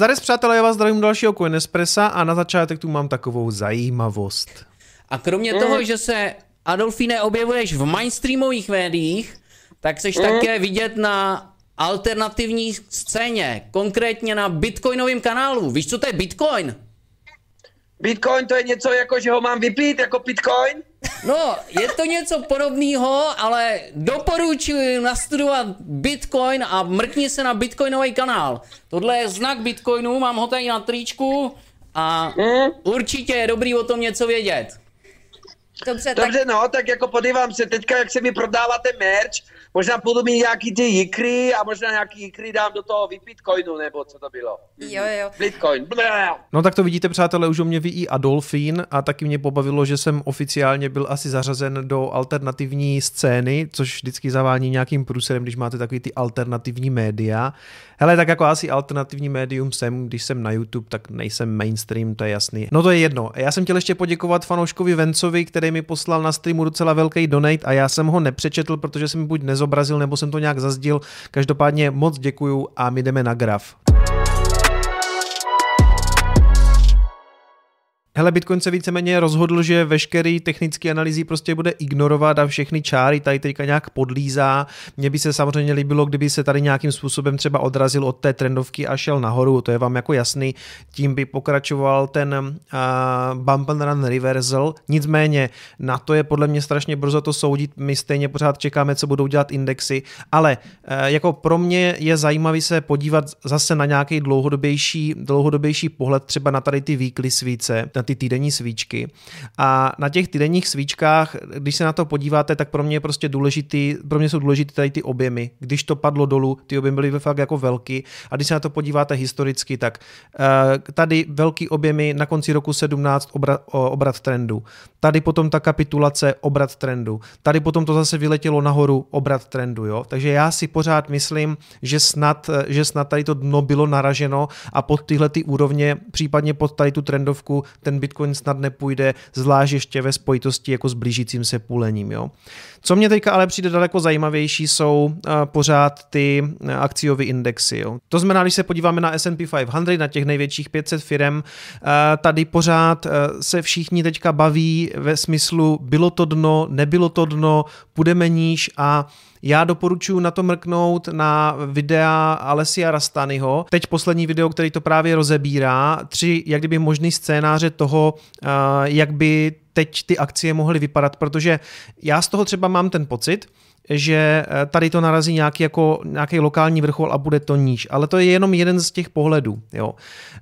Zarez přátelé, já vás zdravím dalšího Coinespressa a na začátek tu mám takovou zajímavost. A kromě mm. toho, že se Adolfine objevuješ v mainstreamových médiích, tak seš mm. také vidět na alternativní scéně, konkrétně na bitcoinovém kanálu. Víš, co to je bitcoin? Bitcoin to je něco jako, že ho mám vypít jako bitcoin? No, je to něco podobného, ale doporučuji nastudovat Bitcoin a mrkni se na Bitcoinový kanál. Tohle je znak Bitcoinu, mám ho tady na tričku a určitě je dobrý o tom něco vědět. Dobře, Dobře tak... no, tak jako podívám se teďka, jak se mi prodáváte merch, možná půjdu mít nějaký ty jikry a možná nějaký jikry dám do toho Bitcoinu, nebo co to bylo. Jo, jo. Bitcoin. No tak to vidíte, přátelé, už o mě ví i Adolfín a taky mě pobavilo, že jsem oficiálně byl asi zařazen do alternativní scény, což vždycky zavání nějakým průserem, když máte takový ty alternativní média. Hele, tak jako asi alternativní médium jsem, když jsem na YouTube, tak nejsem mainstream, to je jasný. No to je jedno. Já jsem chtěl ještě poděkovat fanouškovi Vencovi, který mi poslal na streamu docela velký donate a já jsem ho nepřečetl, protože jsem buď nezobrazil, nebo jsem to nějak zazdil. Každopádně moc děkuju a my jdeme na graf. Hele, Bitcoin se víceméně rozhodl, že veškerý technický analýzy prostě bude ignorovat a všechny čáry tady teďka nějak podlízá. Mně by se samozřejmě líbilo, kdyby se tady nějakým způsobem třeba odrazil od té trendovky a šel nahoru, to je vám jako jasný. Tím by pokračoval ten uh, bump and run reversal. Nicméně na to je podle mě strašně brzo to soudit. My stejně pořád čekáme, co budou dělat indexy, ale uh, jako pro mě je zajímavý se podívat zase na nějaký dlouhodobější, dlouhodobější pohled třeba na tady ty weekly svíce, ty týdenní svíčky. A na těch týdenních svíčkách, když se na to podíváte, tak pro mě je prostě důležitý, pro mě jsou důležité tady ty objemy. Když to padlo dolů, ty objemy byly fakt jako velký. A když se na to podíváte historicky, tak uh, tady velký objemy na konci roku 17 obrat, obrat trendu. Tady potom ta kapitulace obrat trendu. Tady potom to zase vyletělo nahoru obrat trendu. Jo? Takže já si pořád myslím, že snad, že snad tady to dno bylo naraženo a pod tyhle ty úrovně, případně pod tady tu trendovku, ten Bitcoin snad nepůjde, zvlášť ještě ve spojitosti jako s blížícím se půlením. Jo. Co mě teďka ale přijde daleko zajímavější, jsou uh, pořád ty uh, akciové indexy. Jo. To znamená, když se podíváme na S&P 500, na těch největších 500 firm, uh, tady pořád se všichni teďka baví ve smyslu bylo to dno, nebylo to dno, půjdeme níž a já doporučuji na to mrknout na videa Alessia Rastanyho. Teď poslední video, který to právě rozebírá. Tři, jak kdyby možný scénáře toho, jak by teď ty akcie mohly vypadat, protože já z toho třeba mám ten pocit, že eh, tady to narazí nějaký, jako, nějaký lokální vrchol a bude to níž. Ale to je jenom jeden z těch pohledů. Jo.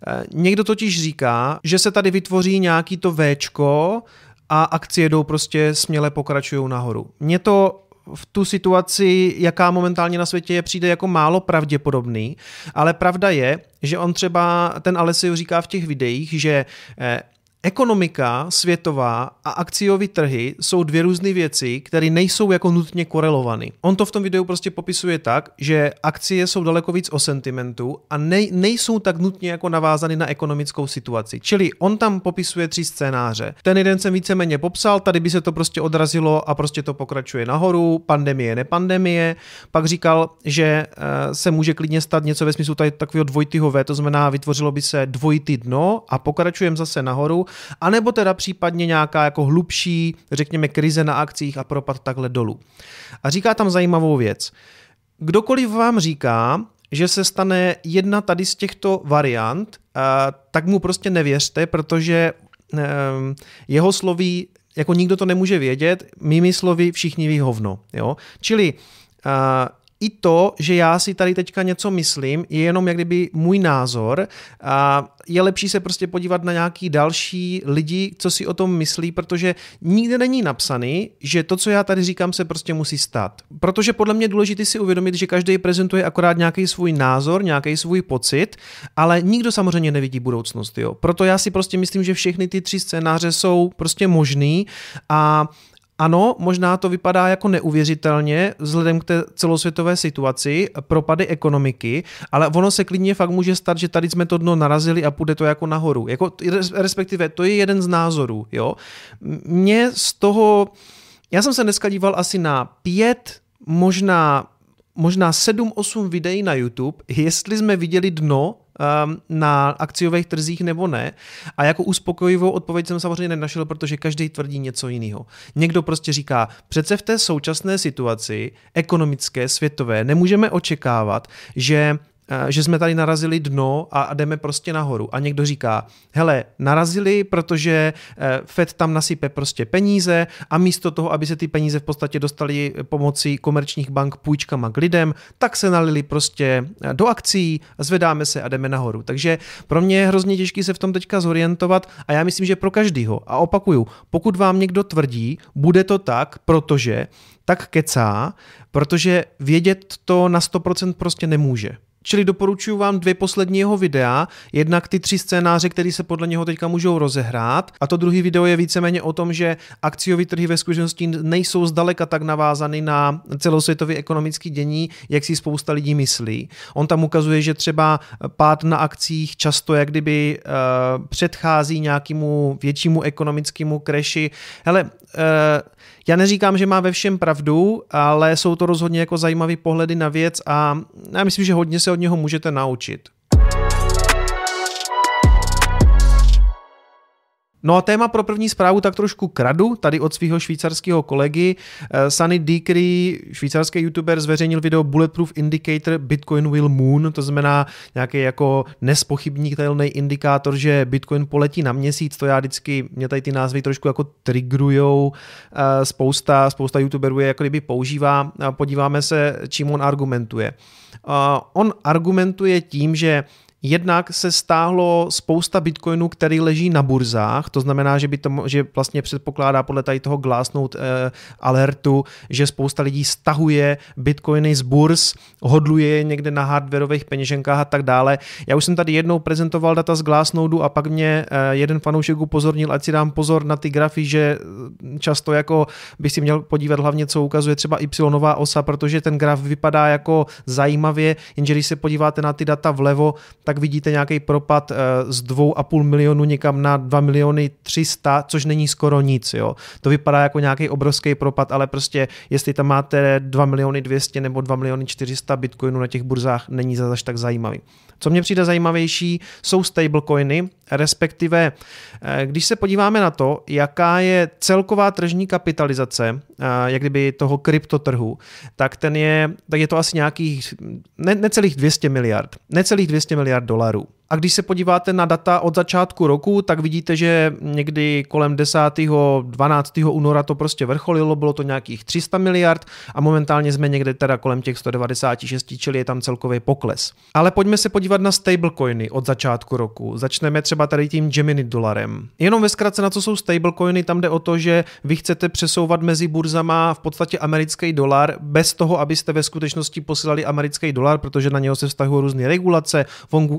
Eh, někdo totiž říká, že se tady vytvoří nějaký to Včko a akcie jdou prostě směle pokračují nahoru. Mně to v tu situaci, jaká momentálně na světě je, přijde jako málo pravděpodobný, ale pravda je, že on třeba, ten Alessio říká v těch videích, že eh, Ekonomika světová a akciové trhy jsou dvě různé věci, které nejsou jako nutně korelované. On to v tom videu prostě popisuje tak, že akcie jsou daleko víc o sentimentu a nej, nejsou tak nutně jako navázány na ekonomickou situaci. Čili on tam popisuje tři scénáře. Ten jeden jsem víceméně popsal, tady by se to prostě odrazilo a prostě to pokračuje nahoru, pandemie, nepandemie. Pak říkal, že eh, se může klidně stát něco ve smyslu tady takového dvojitého V, to znamená vytvořilo by se dvojitý dno a pokračujeme zase nahoru anebo teda případně nějaká jako hlubší, řekněme, krize na akcích a propad takhle dolů. A říká tam zajímavou věc. Kdokoliv vám říká, že se stane jedna tady z těchto variant, tak mu prostě nevěřte, protože ehm, jeho sloví jako nikdo to nemůže vědět, mými slovy všichni ví hovno. Jo? Čili i to, že já si tady teďka něco myslím, je jenom jak kdyby můj názor a je lepší se prostě podívat na nějaký další lidi, co si o tom myslí, protože nikde není napsaný, že to, co já tady říkám, se prostě musí stát. Protože podle mě je důležité si uvědomit, že každý prezentuje akorát nějaký svůj názor, nějaký svůj pocit, ale nikdo samozřejmě nevidí budoucnost. Jo. Proto já si prostě myslím, že všechny ty tři scénáře jsou prostě možný a ano, možná to vypadá jako neuvěřitelně vzhledem k té celosvětové situaci, propady ekonomiky, ale ono se klidně fakt může stát, že tady jsme to dno narazili a půjde to jako nahoru. Jako, respektive to je jeden z názorů. Jo? Mě z toho, já jsem se dneska díval asi na pět, možná možná 7-8 videí na YouTube, jestli jsme viděli dno na akciových trzích nebo ne. A jako uspokojivou odpověď jsem samozřejmě nenašel, protože každý tvrdí něco jiného. Někdo prostě říká, přece v té současné situaci ekonomické, světové, nemůžeme očekávat, že že jsme tady narazili dno a jdeme prostě nahoru. A někdo říká, hele, narazili, protože eh, Fed tam nasype prostě peníze a místo toho, aby se ty peníze v podstatě dostali pomocí komerčních bank půjčkama k lidem, tak se nalili prostě eh, do akcí, zvedáme se a jdeme nahoru. Takže pro mě je hrozně těžké se v tom teďka zorientovat a já myslím, že pro každýho. A opakuju, pokud vám někdo tvrdí, bude to tak, protože tak kecá, protože vědět to na 100% prostě nemůže. Čili doporučuji vám dvě poslední jeho videa, jednak ty tři scénáře, které se podle něho teďka můžou rozehrát a to druhý video je víceméně o tom, že akciové trhy ve skutečnosti nejsou zdaleka tak navázany na celosvětové ekonomické dění, jak si spousta lidí myslí. On tam ukazuje, že třeba pád na akcích často jak kdyby uh, předchází nějakému většímu ekonomickému kreši. Hele, uh, já neříkám, že má ve všem pravdu, ale jsou to rozhodně jako zajímavé pohledy na věc a já myslím, že hodně se od něho můžete naučit. No a téma pro první zprávu tak trošku kradu, tady od svého švýcarského kolegy. Eh, Sunny Decree, švýcarský youtuber, zveřejnil video Bulletproof Indicator Bitcoin will moon, to znamená nějaký jako nespochybnitelný indikátor, že Bitcoin poletí na měsíc, to já vždycky, mě tady ty názvy trošku jako trigrujou, eh, spousta, spousta youtuberů je jako kdyby používá, podíváme se, čím on argumentuje. Eh, on argumentuje tím, že Jednak se stáhlo spousta bitcoinů, který leží na burzách, to znamená, že, by to, že vlastně předpokládá podle tady toho Glassnode eh, alertu, že spousta lidí stahuje bitcoiny z burz, hodluje je někde na hardwareových peněženkách a tak dále. Já už jsem tady jednou prezentoval data z Glassnode a pak mě eh, jeden fanoušek upozornil, ať si dám pozor na ty grafy, že eh, často jako by si měl podívat hlavně, co ukazuje třeba Y osa, protože ten graf vypadá jako zajímavě, jenže když se podíváte na ty data vlevo, tak vidíte nějaký propad eh, z 2,5 milionu někam na 2 miliony 300, což není skoro nic. Jo. To vypadá jako nějaký obrovský propad, ale prostě jestli tam máte 2 miliony 200 nebo 2 miliony 400 bitcoinů na těch burzách, není zase tak zajímavý. Co mě přijde zajímavější, jsou stablecoiny, respektive eh, když se podíváme na to, jaká je celková tržní kapitalizace, eh, jak kdyby toho kryptotrhu, tak ten je, tak je to asi nějakých ne, necelých 200 miliard, necelých 200 miliard dolarů. A když se podíváte na data od začátku roku, tak vidíte, že někdy kolem 10. 12. února to prostě vrcholilo, bylo to nějakých 300 miliard a momentálně jsme někde teda kolem těch 196, čili je tam celkový pokles. Ale pojďme se podívat na stablecoiny od začátku roku. Začneme třeba tady tím Gemini dolarem. Jenom ve zkratce na co jsou stablecoiny, tam jde o to, že vy chcete přesouvat mezi burzama v podstatě americký dolar bez toho, abyste ve skutečnosti posílali americký dolar, protože na něho se vztahují různé regulace,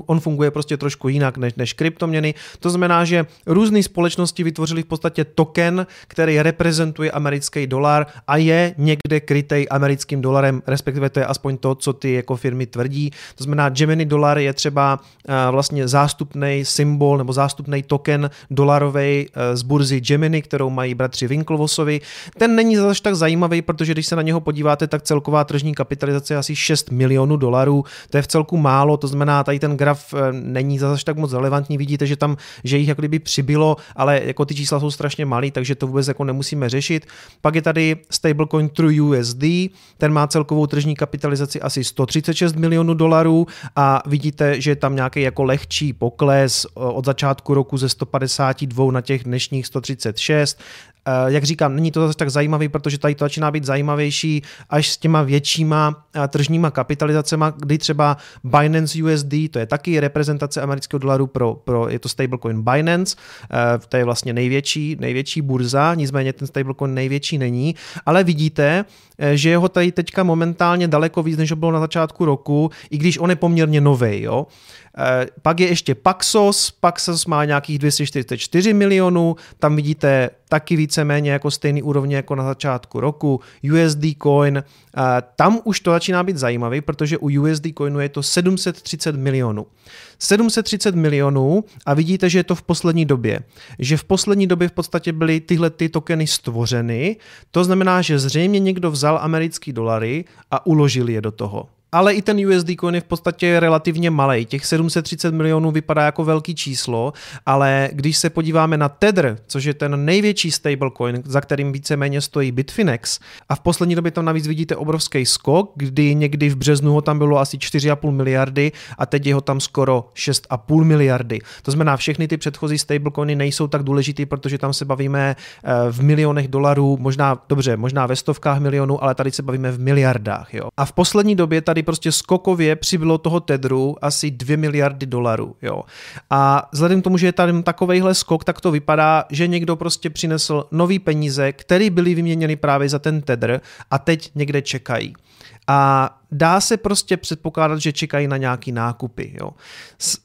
on, funguje prostě trošku jinak než, než kryptoměny. To znamená, že různé společnosti vytvořily v podstatě token, který reprezentuje americký dolar a je někde krytej americkým dolarem, respektive to je aspoň to, co ty jako firmy tvrdí. To znamená, Gemini dolar je třeba uh, vlastně zástupný symbol nebo zástupný token dolarový uh, z burzy Gemini, kterou mají bratři Winklevosovi. Ten není zase tak zajímavý, protože když se na něho podíváte, tak celková tržní kapitalizace je asi 6 milionů dolarů. To je v celku málo, to znamená, tady ten graf uh, není zase tak moc relevantní. Vidíte, že tam, že jich jako kdyby přibylo, ale jako ty čísla jsou strašně malý, takže to vůbec jako nemusíme řešit. Pak je tady stablecoin True USD, ten má celkovou tržní kapitalizaci asi 136 milionů dolarů a vidíte, že je tam nějaký jako lehčí pokles od začátku roku ze 152 na těch dnešních 136. Eh, jak říkám, není to zase tak zajímavý, protože tady to začíná být zajímavější až s těma většíma eh, tržníma kapitalizacemi, kdy třeba Binance USD, to je taky reprezentace amerického dolaru pro, pro je to stablecoin Binance, eh, to je vlastně největší, největší burza, nicméně ten stablecoin největší není, ale vidíte, že jeho tady teďka momentálně daleko víc, než bylo na začátku roku, i když on je poměrně nový, jo. Eh, pak je ještě Paxos, Paxos má nějakých 244 milionů, tam vidíte taky víceméně jako stejný úrovně jako na začátku roku, USD Coin, eh, tam už to začíná být zajímavý, protože u USD Coinu je to 730 milionů. 730 milionů a vidíte, že je to v poslední době. Že v poslední době v podstatě byly tyhle ty tokeny stvořeny, to znamená, že zřejmě někdo vzal americký dolary a uložil je do toho. Ale i ten USD coin je v podstatě relativně malý. Těch 730 milionů vypadá jako velký číslo, ale když se podíváme na Tether, což je ten největší stablecoin, za kterým víceméně stojí Bitfinex, a v poslední době tam navíc vidíte obrovský skok, kdy někdy v březnu ho tam bylo asi 4,5 miliardy a teď je ho tam skoro 6,5 miliardy. To znamená, všechny ty předchozí stablecoiny nejsou tak důležitý, protože tam se bavíme eh, v milionech dolarů, možná dobře, možná ve stovkách milionů, ale tady se bavíme v miliardách. Jo. A v poslední době tady prostě skokově přibylo toho tedru asi 2 miliardy dolarů. Jo. A vzhledem k tomu, že je tady takovejhle skok, tak to vypadá, že někdo prostě přinesl nový peníze, které byly vyměněny právě za ten tedr a teď někde čekají. A dá se prostě předpokládat, že čekají na nějaký nákupy. Jo.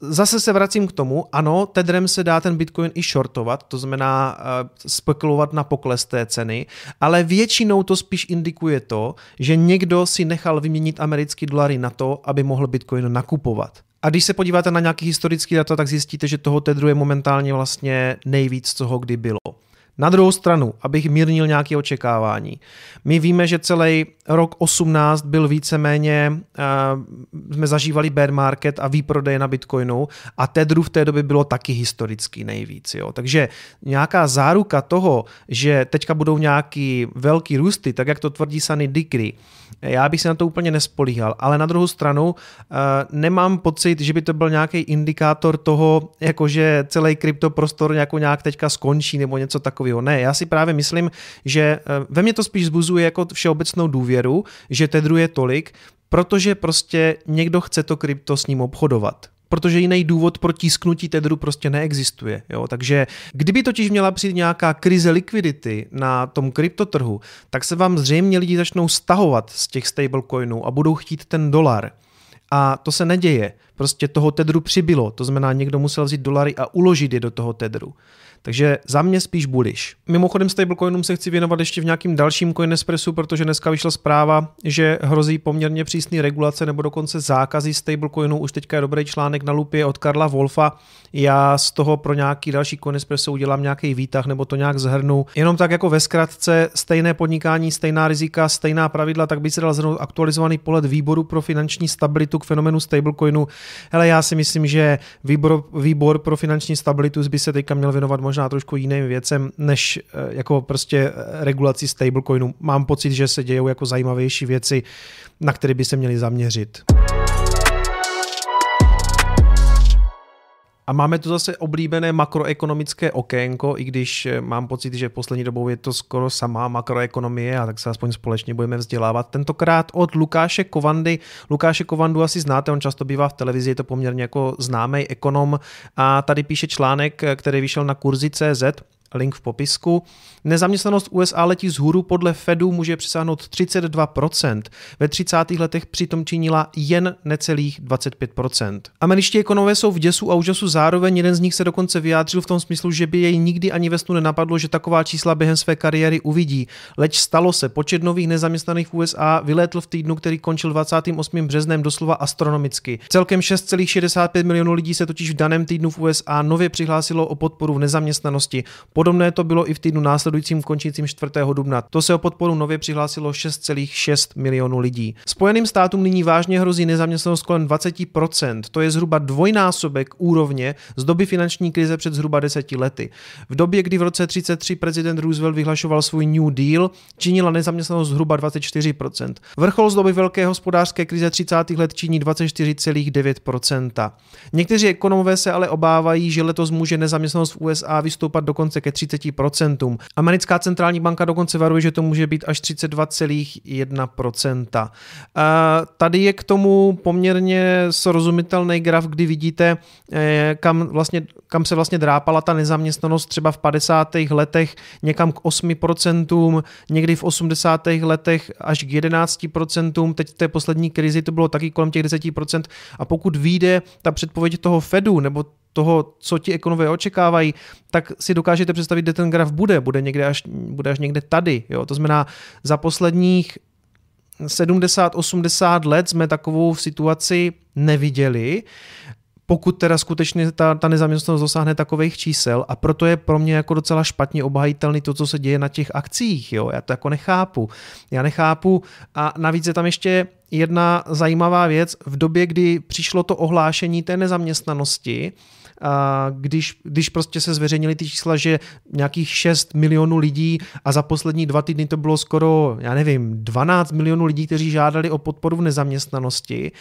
Zase se vracím k tomu, ano, Tedrem se dá ten Bitcoin i shortovat, to znamená uh, spekulovat na pokles té ceny, ale většinou to spíš indikuje to, že někdo si nechal vyměnit americký dolary na to, aby mohl Bitcoin nakupovat. A když se podíváte na nějaký historický data, tak zjistíte, že toho Tedru je momentálně vlastně nejvíc, co ho kdy bylo. Na druhou stranu, abych mírnil nějaké očekávání. My víme, že celý rok 18 byl víceméně, uh, jsme zažívali bear market a výprodej na Bitcoinu a Tedru v té době bylo taky historicky nejvíc. Jo. Takže nějaká záruka toho, že teďka budou nějaký velký růsty, tak jak to tvrdí Sunny Dickery, já bych se na to úplně nespolíhal, ale na druhou stranu uh, nemám pocit, že by to byl nějaký indikátor toho, jakože celý kryptoprostor nějak teďka skončí nebo něco takového. Ne, já si právě myslím, že uh, ve mně to spíš zbuzuje jako všeobecnou důvěru, že tedru je tolik, protože prostě někdo chce to krypto s ním obchodovat protože jiný důvod pro tisknutí tedru prostě neexistuje. Jo? Takže kdyby totiž měla přijít nějaká krize likvidity na tom kryptotrhu, tak se vám zřejmě lidi začnou stahovat z těch stablecoinů a budou chtít ten dolar. A to se neděje. Prostě toho tedru přibylo. To znamená, někdo musel vzít dolary a uložit je do toho tedru. Takže za mě spíš bullish. Mimochodem stablecoinům se chci věnovat ještě v nějakým dalším Coinespressu, protože dneska vyšla zpráva, že hrozí poměrně přísný regulace nebo dokonce zákazy stablecoinů. Už teďka je dobrý článek na lupě od Karla Wolfa. Já z toho pro nějaký další Coinespresso udělám nějaký výtah nebo to nějak zhrnu. Jenom tak jako ve zkratce, stejné podnikání, stejná rizika, stejná pravidla, tak by se dal zhrnout aktualizovaný pohled výboru pro finanční stabilitu fenomenu stablecoinu. Hele, já si myslím, že výbor, výbor pro finanční stabilitu by se teďka měl věnovat možná trošku jiným věcem, než eh, jako prostě eh, regulací stablecoinu. Mám pocit, že se dějou jako zajímavější věci, na které by se měly zaměřit. A máme tu zase oblíbené makroekonomické okénko, i když eh, mám pocit, že poslední dobou je to skoro samá makroekonomie a tak se aspoň společně budeme vzdělávat. Tentokrát od Lukáše Kovandy. Lukáše Kovandu asi znáte, on často bývá v televizi, je to poměrně jako známý ekonom a tady píše článek, eh, který vyšel na kurzi.cz link v popisku. Nezaměstnanost USA letí vzhůru podle Fedu může přesáhnout 32%. Ve 30. letech přitom činila jen necelých 25%. Američtí ekonomové jsou v děsu a úžasu zároveň, jeden z nich se dokonce vyjádřil v tom smyslu, že by jej nikdy ani ve snu nenapadlo, že taková čísla během své kariéry uvidí. Leč stalo se, počet nových nezaměstnaných v USA vylétl v týdnu, který končil 28. březnem doslova astronomicky. Celkem 6,65 milionů lidí se totiž v daném týdnu v USA nově přihlásilo o podporu v nezaměstnanosti. Podobné to bylo i v týdnu následujícím končícím 4. dubna. To se o podporu nově přihlásilo 6,6 milionů lidí. Spojeným státům nyní vážně hrozí nezaměstnanost kolem 20%, to je zhruba dvojnásobek úrovně z doby finanční krize před zhruba deseti lety. V době, kdy v roce 33 prezident Roosevelt vyhlašoval svůj New Deal, činila nezaměstnanost zhruba 24%. Vrchol z doby velké hospodářské krize 30. let činí 24,9%. Někteří ekonomové se ale obávají, že letos může nezaměstnanost v USA vystoupat dokonce ke 30%. Americká centrální banka dokonce varuje, že to může být až 32,1%. Tady je k tomu poměrně srozumitelný graf, kdy vidíte, eh, kam, vlastně, kam se vlastně drápala ta nezaměstnanost třeba v 50. letech někam k 8%, někdy v 80. letech až k 11%, teď v té poslední krizi to bylo taky kolem těch 10% a pokud vyjde ta předpověď toho Fedu nebo toho, co ti ekonomové očekávají, tak si dokážete představit, kde ten graf bude. Bude, někde až, bude až někde tady. Jo? To znamená, za posledních 70-80 let jsme takovou situaci neviděli. pokud teda skutečně ta, ta nezaměstnanost dosáhne takových čísel a proto je pro mě jako docela špatně obhajitelný to, co se děje na těch akcích, jo, já to jako nechápu. Já nechápu a navíc je tam ještě jedna zajímavá věc, v době, kdy přišlo to ohlášení té nezaměstnanosti, když, když prostě se zveřejnili ty čísla, že nějakých 6 milionů lidí a za poslední dva týdny to bylo skoro, já nevím, 12 milionů lidí, kteří žádali o podporu v nezaměstnanosti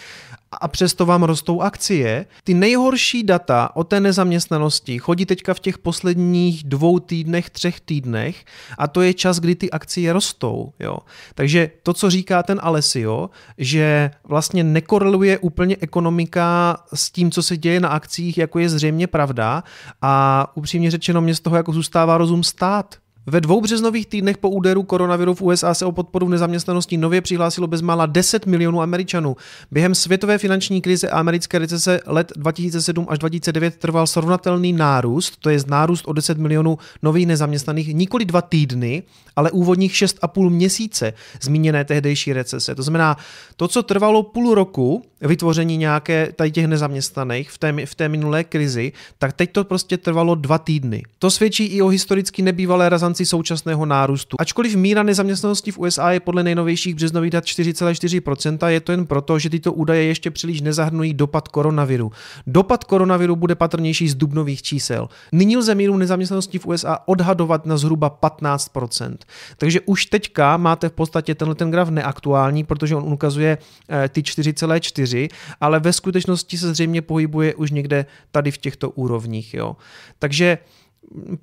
a přesto vám rostou akcie. Ty nejhorší data o té nezaměstnanosti chodí teďka v těch posledních dvou týdnech, třech týdnech a to je čas, kdy ty akcie rostou. Jo. Takže to, co říká ten Alessio, že vlastně nekoreluje úplně ekonomika s tím, co se děje na akcích, jako je zřejmě pravda a upřímně řečeno mě z toho jako zůstává rozum stát. Ve dvou březnových týdnech po úderu koronaviru v USA se o podporu v nezaměstnanosti nově přihlásilo bezmála 10 milionů Američanů. Během světové finanční krize a americké recese let 2007 až 2009 trval srovnatelný nárůst, to je nárůst o 10 milionů nových nezaměstnaných, nikoli dva týdny, ale úvodních 6,5 měsíce zmíněné tehdejší recese. To znamená, to, co trvalo půl roku, vytvoření nějaké tady těch nezaměstnaných v té, v té minulé krizi, tak teď to prostě trvalo dva týdny. To svědčí i o historicky nebývalé razanci současného nárůstu. Ačkoliv míra nezaměstnanosti v USA je podle nejnovějších březnových dat 4,4%, je to jen proto, že tyto údaje ještě příliš nezahrnují dopad koronaviru. Dopad koronaviru bude patrnější z dubnových čísel. Nyní lze míru nezaměstnanosti v USA odhadovat na zhruba 15%. Takže už teďka máte v podstatě tenhle ten graf neaktuální, protože on ukazuje eh, ty 4,4, ale ve skutečnosti se zřejmě pohybuje už někde tady v těchto úrovních. Jo. Takže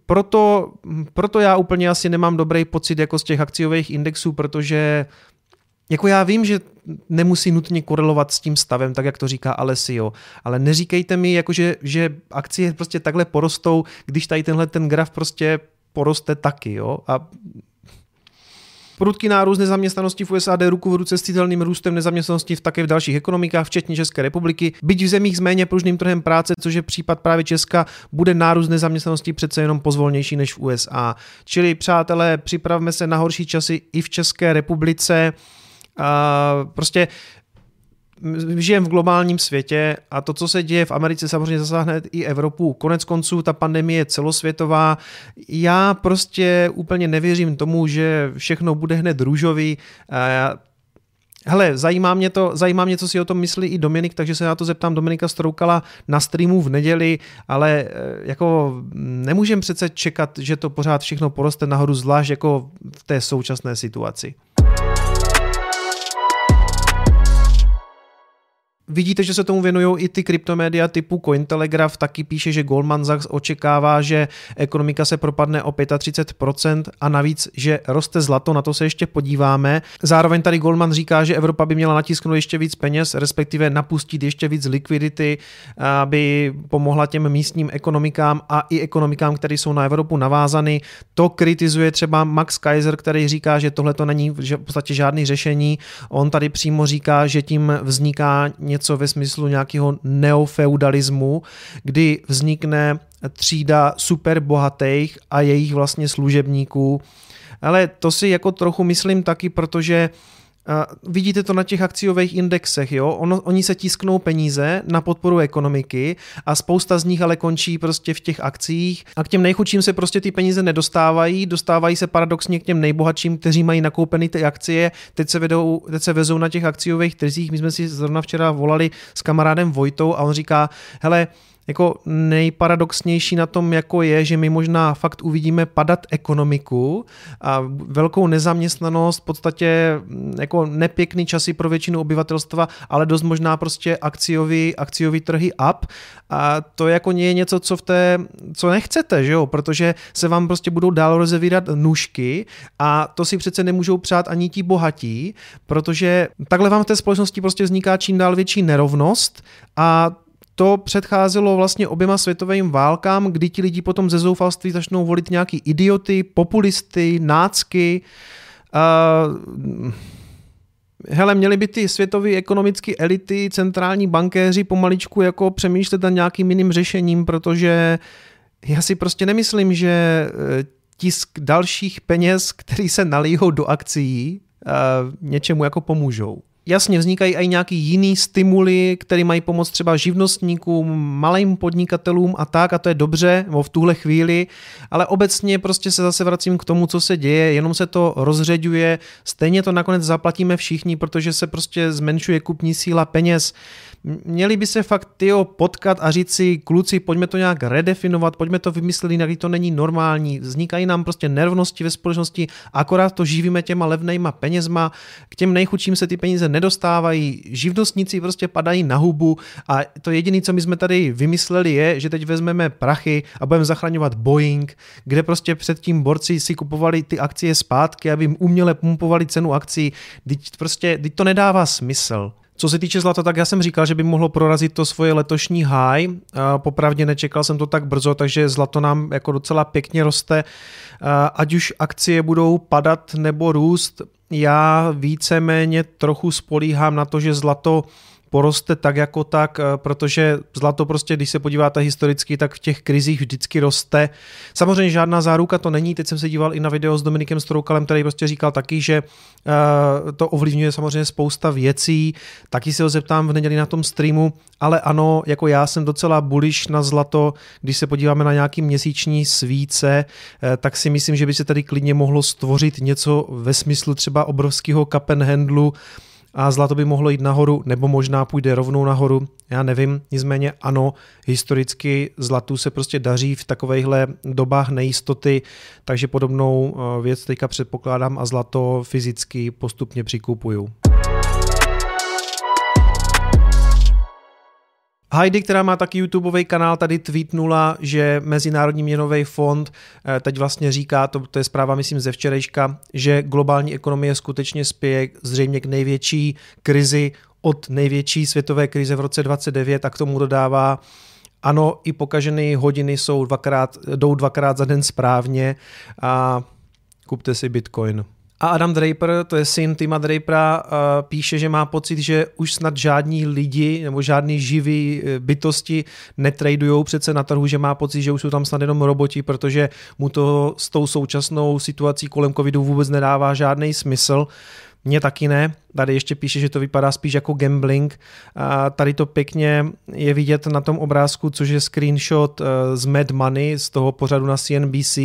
proto, proto já úplně asi nemám dobrý pocit jako z těch akciových indexů, protože jako já vím, že nemusí nutně korelovat s tím stavem, tak jak to říká Alessio, ale neříkejte mi, jako že, že akcie prostě takhle porostou, když tady tenhle ten graf prostě poroste taky, jo, a Prudký nárůst nezaměstnanosti v USA jde ruku v ruce s citelným růstem nezaměstnanosti v také v dalších ekonomikách, včetně České republiky. Byť v zemích s méně pružným trhem práce, což je případ právě Česka, bude nárůst nezaměstnanosti přece jenom pozvolnější než v USA. Čili přátelé, připravme se na horší časy i v České republice. Uh, prostě žijeme v globálním světě a to, co se děje v Americe, samozřejmě zasáhne i Evropu. Konec konců ta pandemie je celosvětová. Já prostě úplně nevěřím tomu, že všechno bude hned růžový. Hele, zajímá mě, to, zajímá mě, co si o tom myslí i Dominik, takže se na to zeptám Dominika Stroukala na streamu v neděli, ale e, jako nemůžeme přece čekat, že to pořád všechno poroste nahoru, zvlášť jako v té současné situaci. Vidíte, že se tomu věnují i ty kryptomédia typu Cointelegraph, taky píše, že Goldman Sachs očekává, že ekonomika se propadne o 35% a navíc, že roste zlato, na to se ještě podíváme. Zároveň tady Goldman říká, že Evropa by měla natisknout ještě víc peněz, respektive napustit ještě víc likvidity, aby pomohla těm místním ekonomikám a i ekonomikám, které jsou na Evropu navázány. To kritizuje třeba Max Kaiser, který říká, že tohle to není v podstatě žádný řešení. On tady přímo říká, že tím vzniká něco něco ve smyslu nějakého neofeudalismu, kdy vznikne třída superbohatých a jejich vlastně služebníků. Ale to si jako trochu myslím taky, protože Uh, vidíte to na těch akciových indexech, jo? Ono, oni se tisknou peníze na podporu ekonomiky a spousta z nich ale končí prostě v těch akcích a k těm nejchudším se prostě ty peníze nedostávají, dostávají se paradoxně k těm nejbohatším, kteří mají nakoupeny ty akcie, teď se, vedou, teď se vezou na těch akciových trzích. My jsme si zrovna včera volali s kamarádem Vojtou a on říká, hele, jako nejparadoxnější na tom jako je, že my možná fakt uvidíme padat ekonomiku a velkou nezaměstnanost, v podstatě mm, jako nepěkný časy pro většinu obyvatelstva, ale dost možná prostě akciový, akciový trhy up. A to jako je něco, co v té, co nechcete, že jo, protože se vám prostě budou dál rozevírat nůžky a to si přece nemůžou přát ani ti bohatí, protože takhle vám v té společnosti prostě vzniká čím dál větší nerovnost a to předcházelo vlastně oběma světovým válkám, kdy ti lidi potom ze zoufalství začnou volit nějaký idioty, populisty, nácky. Uh, hele, měli by ty světové ekonomické elity, centrální bankéři pomaličku jako přemýšlet nad nějakým jiným řešením, protože já si prostě nemyslím, že eh, tisk dalších peněz, který se nalíhou do akcí, uh, něčemu jako pomůžou. Jasně, vznikají i nějaký jiný stimuly, které mají pomoct třeba živnostníkům, malým podnikatelům a tak, a to je dobře, v tuhle chvíli, ale obecně prostě se zase vracím k tomu, co se děje, jenom se to rozředuje, stejně to nakonec zaplatíme všichni, protože se prostě zmenšuje kupní síla peněz. Měli by se fakt tyjo potkat a říct si, kluci, pojďme to nějak redefinovat, pojďme to vymyslet jinak, to není normální. Vznikají nám prostě nervnosti ve společnosti, akorát to živíme těma levnejma penězma, k těm nejchudším se ty peníze nedostávají, živnostníci prostě padají na hubu a to jediné, co my jsme tady vymysleli, je, že teď vezmeme prachy a budeme zachraňovat Boeing, kde prostě předtím borci si kupovali ty akcie zpátky, aby jim uměle pumpovali cenu akcí. Teď prostě teď to nedává smysl. Co se týče zlata, tak já jsem říkal, že by mohlo prorazit to svoje letošní high. Popravdě nečekal jsem to tak brzo, takže zlato nám jako docela pěkně roste. Ať už akcie budou padat nebo růst, já víceméně trochu spolíhám na to, že zlato poroste tak jako tak, eh, protože zlato prostě, když se podíváte historicky, tak v těch krizích vždycky roste. Samozřejmě žádná záruka to není, teď jsem se díval i na video s Dominikem Stroukalem, který prostě říkal taky, že eh, to ovlivňuje samozřejmě spousta věcí, taky se ho zeptám v neděli na tom streamu, ale ano, jako já jsem docela bullish na zlato, když se podíváme na nějaký měsíční svíce, eh, tak si myslím, že by se tady klidně mohlo stvořit něco ve smyslu třeba obrovského kapen handlu, a zlato by mohlo jít nahoru, nebo možná půjde rovnou nahoru, já nevím, nicméně ano, historicky zlatu se prostě daří v takovejhle dobách nejistoty, takže podobnou eh, věc teďka předpokládám a zlato fyzicky postupně přikupuju. Heidi, která má taky YouTubeový kanál, tady tweetnula, že Mezinárodní měnový fond eh, teď vlastně říká, to, to je zpráva myslím ze včerejška, že globální ekonomie skutečně spěje zřejmě k největší krizi od největší světové krize v roce 29 a k tomu dodává, ano, i pokažené hodiny jsou dvakrát, jdou dvakrát za den správně a kupte si Bitcoin. A Adam Draper, to je syn Tima Drapera, eh, píše, že má pocit, že už snad žádní lidi nebo žádný živý eh, bytosti netradují přece na trhu, že má pocit, že už jsou tam snad jenom roboti, protože mu to s tou současnou situací kolem covidu vůbec nedává žádný smysl. Mně taky ne. Tady ještě píše, že to vypadá spíš jako gambling. A tady to pěkně je vidět na tom obrázku, což je screenshot eh, z Mad Money, z toho pořadu na CNBC,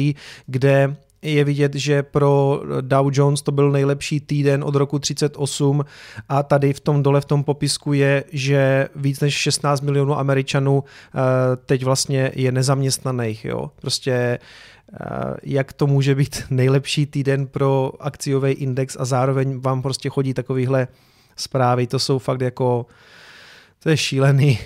kde je vidět, že pro Dow Jones to byl nejlepší týden od roku 38 a tady v tom dole v tom popisku je, že víc než 16 milionů Američanů eh, teď vlastně je nezaměstnaných. Jo? Prostě eh, jak to může být nejlepší týden pro akciový index a zároveň vám prostě chodí takovýhle zprávy, to jsou fakt jako, to je šílený.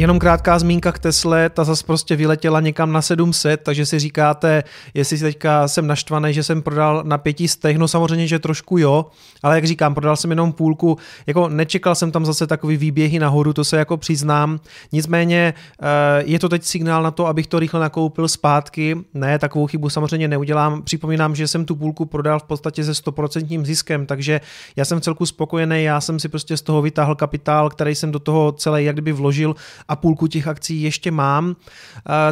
Jenom krátká zmínka k Tesle, ta zase prostě vyletěla někam na 700, takže si říkáte, jestli teďka jsem naštvaný, že jsem prodal na pěti stech, no samozřejmě, že trošku jo, ale jak říkám, prodal jsem jenom půlku, jako nečekal jsem tam zase takový výběhy nahoru, to se jako přiznám, nicméně eh, je to teď signál na to, abych to rychle nakoupil zpátky, ne, takovou chybu samozřejmě neudělám, připomínám, že jsem tu půlku prodal v podstatě se 100% ziskem, takže já jsem celku spokojený, já jsem si prostě z toho vytáhl kapitál, který jsem do toho celé jak kdyby vložil a půlku těch akcí ještě mám,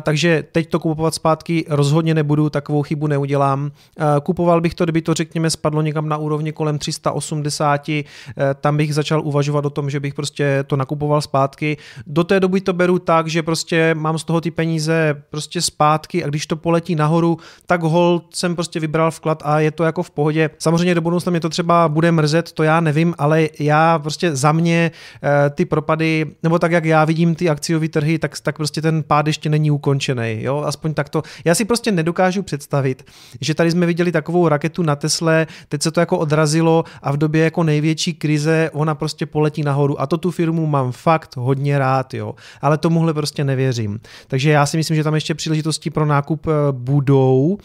takže teď to kupovat zpátky rozhodně nebudu, takovou chybu neudělám. Kupoval bych to, kdyby to řekněme spadlo někam na úrovni kolem 380, e, tam bych začal uvažovat o tom, že bych prostě to nakupoval zpátky. Do té doby to beru tak, že prostě mám z toho ty peníze prostě zpátky a když to poletí nahoru, tak hol jsem prostě vybral vklad a je to jako v pohodě. Samozřejmě do budoucna mě to třeba bude mrzet, to já nevím, ale já prostě za mě ty propady, nebo tak jak já vidím ty akciové trhy, tak, tak prostě ten pád ještě není ukončený. Jo? Aspoň takto. Já si prostě nedokážu představit, že tady jsme viděli takovou raketu na Tesle, teď se to jako odrazilo a v době jako největší krize ona prostě poletí nahoru. A to tu firmu mám fakt hodně rád, jo. Ale tomuhle prostě nevěřím. Takže já si myslím, že tam ještě příležitosti pro nákup eh, budou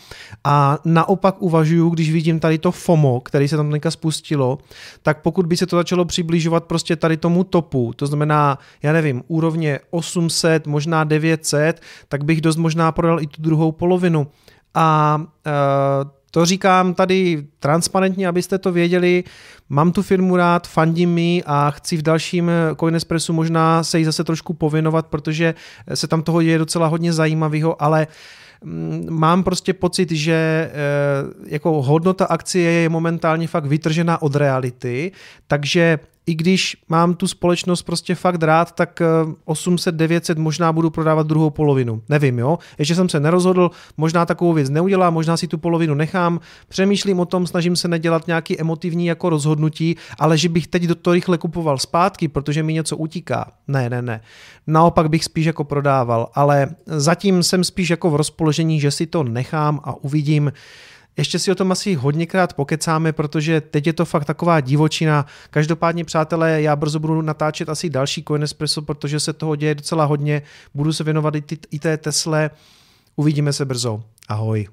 a naopak uvažuju, když vidím tady to FOMO, který se tam teďka spustilo, tak pokud by se to začalo přibližovat prostě tady tomu topu, to znamená, já nevím, úrovně 800, možná 900, tak bych dost možná prodal i tu druhou polovinu. A e, to říkám tady transparentně, abyste to věděli. Mám tu firmu rád, fandím mi a chci v dalším Coinespressu možná se jí zase trošku pověnovat, protože se tam toho je docela hodně zajímavého, ale mm, mám prostě pocit, že eh, jako hodnota akcie je momentálně fakt vytržená od reality, takže i když mám tu společnost prostě fakt rád, tak 800, 900 možná budu prodávat druhou polovinu. Nevím, jo. Ještě jsem se nerozhodl, možná takovou věc neudělám, možná si tu polovinu nechám. Přemýšlím o tom, snažím se nedělat nějaký emotivní jako rozhodnutí, ale že bych teď do toho rychle kupoval zpátky, protože mi něco utíká. Ne, ne, ne. Naopak bych spíš jako prodával, ale zatím jsem spíš jako v rozpoložení, že si to nechám a uvidím, ještě si o tom asi hodněkrát pokecáme, protože teď je to fakt taková divočina. Každopádně, přátelé, já brzo budu natáčet asi další Coin Espresso, protože se toho děje docela hodně. Budu se věnovat i, té Tesle. Uvidíme se brzo. Ahoj.